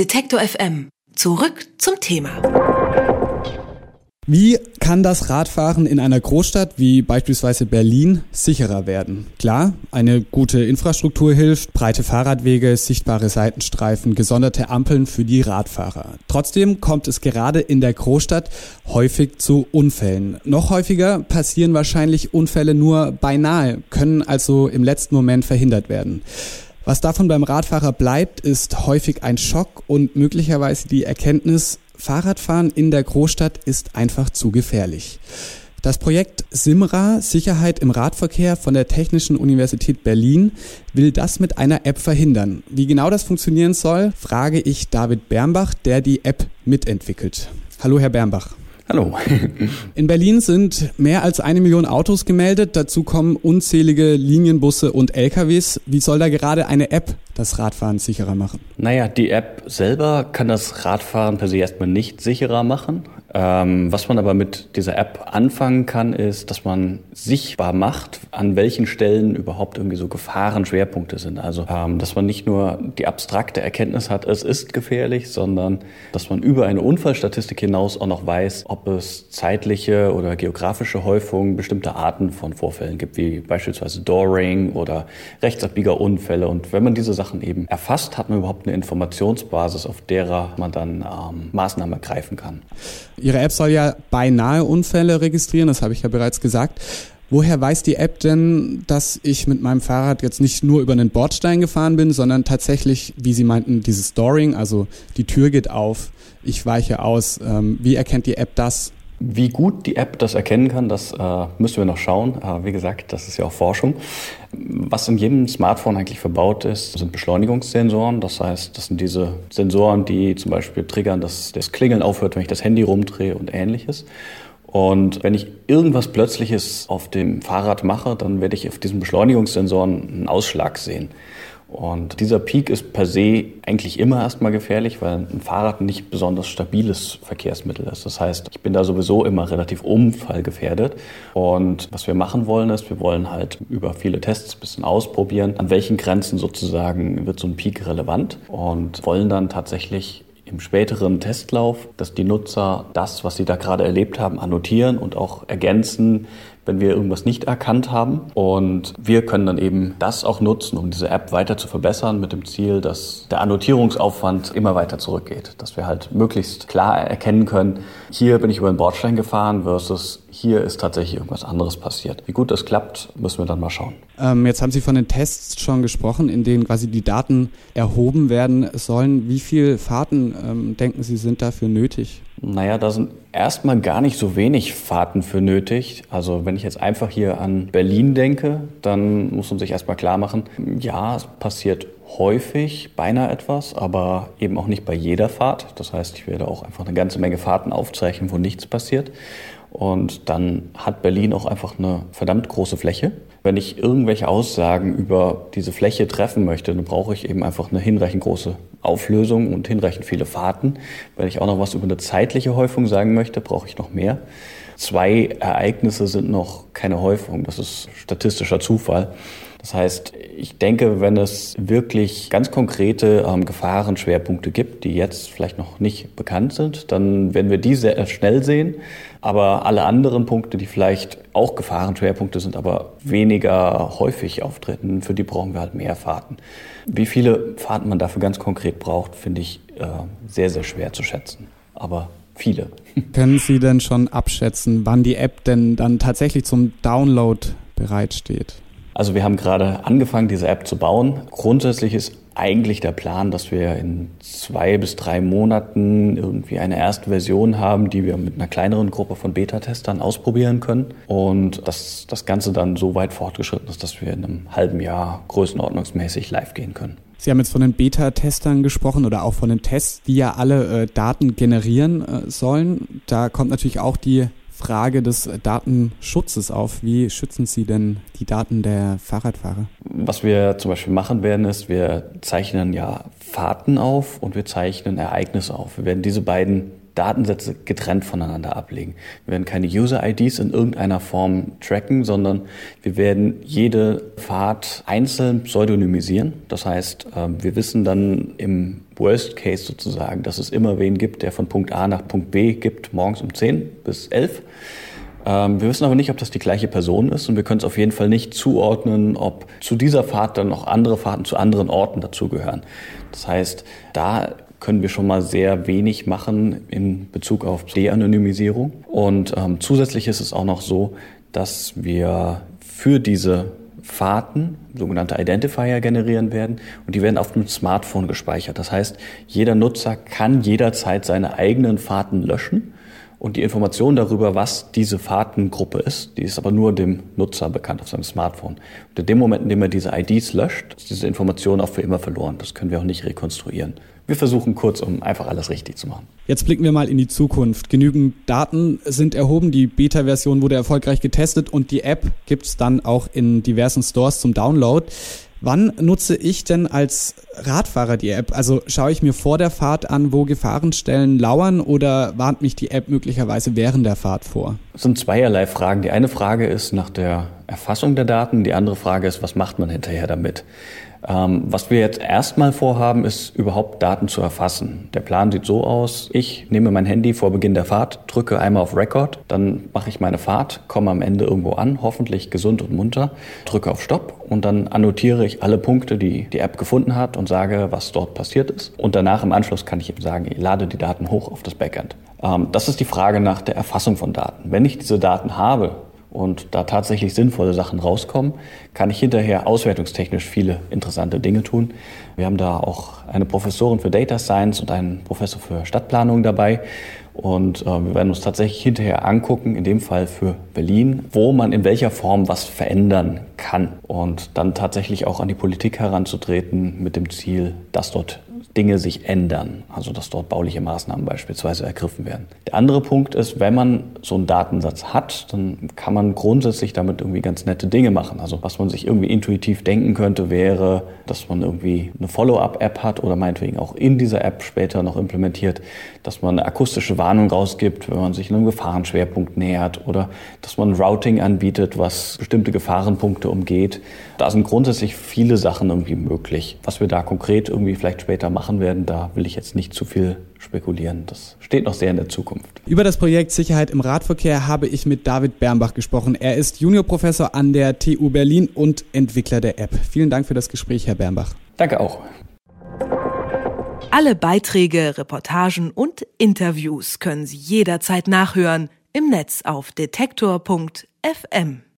Detektor FM. Zurück zum Thema. Wie kann das Radfahren in einer Großstadt wie beispielsweise Berlin sicherer werden? Klar, eine gute Infrastruktur hilft, breite Fahrradwege, sichtbare Seitenstreifen, gesonderte Ampeln für die Radfahrer. Trotzdem kommt es gerade in der Großstadt häufig zu Unfällen. Noch häufiger passieren wahrscheinlich Unfälle nur beinahe, können also im letzten Moment verhindert werden. Was davon beim Radfahrer bleibt, ist häufig ein Schock und möglicherweise die Erkenntnis, Fahrradfahren in der Großstadt ist einfach zu gefährlich. Das Projekt Simra Sicherheit im Radverkehr von der Technischen Universität Berlin will das mit einer App verhindern. Wie genau das funktionieren soll, frage ich David Bernbach, der die App mitentwickelt. Hallo, Herr Bernbach. Hallo. In Berlin sind mehr als eine Million Autos gemeldet. Dazu kommen unzählige Linienbusse und LKWs. Wie soll da gerade eine App das Radfahren sicherer machen? Naja, die App selber kann das Radfahren per se erstmal nicht sicherer machen. Ähm, was man aber mit dieser App anfangen kann, ist, dass man sichtbar macht, an welchen Stellen überhaupt irgendwie so Gefahrenschwerpunkte sind. Also, ähm, dass man nicht nur die abstrakte Erkenntnis hat, es ist gefährlich, sondern dass man über eine Unfallstatistik hinaus auch noch weiß, ob es zeitliche oder geografische Häufungen bestimmter Arten von Vorfällen gibt, wie beispielsweise Dooring oder Rechtsabbiegerunfälle. Und wenn man diese Sachen eben erfasst, hat man überhaupt eine Informationsbasis, auf derer man dann ähm, Maßnahmen ergreifen kann. Ihre App soll ja beinahe Unfälle registrieren, das habe ich ja bereits gesagt. Woher weiß die App denn, dass ich mit meinem Fahrrad jetzt nicht nur über einen Bordstein gefahren bin, sondern tatsächlich, wie Sie meinten, dieses Storing, also die Tür geht auf, ich weiche aus. Ähm, wie erkennt die App das? Wie gut die App das erkennen kann, das äh, müssen wir noch schauen. Äh, wie gesagt, das ist ja auch Forschung. Was in jedem Smartphone eigentlich verbaut ist, sind Beschleunigungssensoren. Das heißt, das sind diese Sensoren, die zum Beispiel triggern, dass das Klingeln aufhört, wenn ich das Handy rumdrehe und ähnliches. Und wenn ich irgendwas Plötzliches auf dem Fahrrad mache, dann werde ich auf diesen Beschleunigungssensoren einen Ausschlag sehen. Und dieser Peak ist per se eigentlich immer erstmal gefährlich, weil ein Fahrrad nicht besonders stabiles Verkehrsmittel ist. Das heißt, ich bin da sowieso immer relativ unfallgefährdet. Und was wir machen wollen, ist, wir wollen halt über viele Tests ein bisschen ausprobieren, an welchen Grenzen sozusagen wird so ein Peak relevant und wollen dann tatsächlich im späteren Testlauf, dass die Nutzer das, was sie da gerade erlebt haben, annotieren und auch ergänzen, wenn wir irgendwas nicht erkannt haben. Und wir können dann eben das auch nutzen, um diese App weiter zu verbessern mit dem Ziel, dass der Annotierungsaufwand immer weiter zurückgeht. Dass wir halt möglichst klar erkennen können, hier bin ich über den Bordstein gefahren versus hier ist tatsächlich irgendwas anderes passiert. Wie gut das klappt, müssen wir dann mal schauen. Ähm, jetzt haben Sie von den Tests schon gesprochen, in denen quasi die Daten erhoben werden sollen. Wie viele Fahrten ähm, denken Sie sind dafür nötig? Naja, da sind erstmal gar nicht so wenig Fahrten für nötig. Also wenn ich jetzt einfach hier an Berlin denke, dann muss man sich erstmal klar machen, ja, es passiert häufig beinahe etwas, aber eben auch nicht bei jeder Fahrt. Das heißt, ich werde auch einfach eine ganze Menge Fahrten aufzeichnen, wo nichts passiert. Und dann hat Berlin auch einfach eine verdammt große Fläche. Wenn ich irgendwelche Aussagen über diese Fläche treffen möchte, dann brauche ich eben einfach eine hinreichend große Auflösung und hinreichend viele Fahrten. Wenn ich auch noch was über eine zeitliche Häufung sagen möchte, brauche ich noch mehr. Zwei Ereignisse sind noch keine Häufung. Das ist statistischer Zufall. Das heißt, ich denke, wenn es wirklich ganz konkrete ähm, Gefahrenschwerpunkte gibt, die jetzt vielleicht noch nicht bekannt sind, dann werden wir die sehr schnell sehen. Aber alle anderen Punkte, die vielleicht auch Gefahrenschwerpunkte sind, aber weniger häufig auftreten, für die brauchen wir halt mehr Fahrten. Wie viele Fahrten man dafür ganz konkret braucht, finde ich äh, sehr, sehr schwer zu schätzen. Aber viele. Können Sie denn schon abschätzen, wann die App denn dann tatsächlich zum Download bereitsteht? Also wir haben gerade angefangen, diese App zu bauen. Grundsätzlich ist eigentlich der Plan, dass wir in zwei bis drei Monaten irgendwie eine erste Version haben, die wir mit einer kleineren Gruppe von Beta-Testern ausprobieren können. Und dass das Ganze dann so weit fortgeschritten ist, dass wir in einem halben Jahr größenordnungsmäßig live gehen können. Sie haben jetzt von den Beta-Testern gesprochen oder auch von den Tests, die ja alle äh, Daten generieren äh, sollen. Da kommt natürlich auch die Frage des Datenschutzes auf. Wie schützen Sie denn die Daten der Fahrradfahrer? Was wir zum Beispiel machen werden, ist, wir zeichnen ja Fahrten auf und wir zeichnen Ereignisse auf. Wir werden diese beiden Datensätze getrennt voneinander ablegen. Wir werden keine User-IDs in irgendeiner Form tracken, sondern wir werden jede Fahrt einzeln pseudonymisieren. Das heißt, ähm, wir wissen dann im Worst Case sozusagen, dass es immer wen gibt, der von Punkt A nach Punkt B gibt, morgens um 10 bis 11. Ähm, wir wissen aber nicht, ob das die gleiche Person ist und wir können es auf jeden Fall nicht zuordnen, ob zu dieser Fahrt dann noch andere Fahrten zu anderen Orten dazugehören. Das heißt, da können wir schon mal sehr wenig machen in Bezug auf De-Anonymisierung. Und ähm, zusätzlich ist es auch noch so, dass wir für diese Fahrten sogenannte Identifier generieren werden und die werden auf dem Smartphone gespeichert. Das heißt, jeder Nutzer kann jederzeit seine eigenen Fahrten löschen und die Information darüber, was diese Fahrtengruppe ist, die ist aber nur dem Nutzer bekannt auf seinem Smartphone. Und in dem Moment, in dem er diese IDs löscht, ist diese Information auch für immer verloren. Das können wir auch nicht rekonstruieren. Wir versuchen kurzum einfach alles richtig zu machen. Jetzt blicken wir mal in die Zukunft. Genügend Daten sind erhoben, die Beta-Version wurde erfolgreich getestet und die App gibt es dann auch in diversen Stores zum Download. Wann nutze ich denn als Radfahrer die App? Also schaue ich mir vor der Fahrt an, wo Gefahrenstellen lauern oder warnt mich die App möglicherweise während der Fahrt vor? Es sind zweierlei Fragen. Die eine Frage ist nach der Erfassung der Daten, die andere Frage ist, was macht man hinterher damit? Ähm, was wir jetzt erstmal vorhaben, ist überhaupt Daten zu erfassen. Der Plan sieht so aus, ich nehme mein Handy vor Beginn der Fahrt, drücke einmal auf Record, dann mache ich meine Fahrt, komme am Ende irgendwo an, hoffentlich gesund und munter, drücke auf Stopp und dann annotiere ich alle Punkte, die die App gefunden hat und sage, was dort passiert ist. Und danach im Anschluss kann ich eben sagen, ich lade die Daten hoch auf das Backend. Ähm, das ist die Frage nach der Erfassung von Daten. Wenn ich diese Daten habe, und da tatsächlich sinnvolle Sachen rauskommen, kann ich hinterher auswertungstechnisch viele interessante Dinge tun. Wir haben da auch eine Professorin für Data Science und einen Professor für Stadtplanung dabei. Und äh, wir werden uns tatsächlich hinterher angucken, in dem Fall für Berlin, wo man in welcher Form was verändern kann. Und dann tatsächlich auch an die Politik heranzutreten mit dem Ziel, dass dort Dinge sich ändern, also dass dort bauliche Maßnahmen beispielsweise ergriffen werden. Der andere Punkt ist, wenn man so einen Datensatz hat, dann kann man grundsätzlich damit irgendwie ganz nette Dinge machen. Also was man sich irgendwie intuitiv denken könnte, wäre, dass man irgendwie eine Follow-up-App hat oder meinetwegen auch in dieser App später noch implementiert, dass man eine akustische Warnung rausgibt, wenn man sich einem Gefahrenschwerpunkt nähert oder dass man Routing anbietet, was bestimmte Gefahrenpunkte umgeht. Da sind grundsätzlich viele Sachen irgendwie möglich. Was wir da konkret irgendwie vielleicht später machen, machen werden, da will ich jetzt nicht zu viel spekulieren. Das steht noch sehr in der Zukunft. Über das Projekt Sicherheit im Radverkehr habe ich mit David Bernbach gesprochen. Er ist Juniorprofessor an der TU Berlin und Entwickler der App. Vielen Dank für das Gespräch, Herr Bernbach. Danke auch. Alle Beiträge, Reportagen und Interviews können Sie jederzeit nachhören im Netz auf detektor.fm.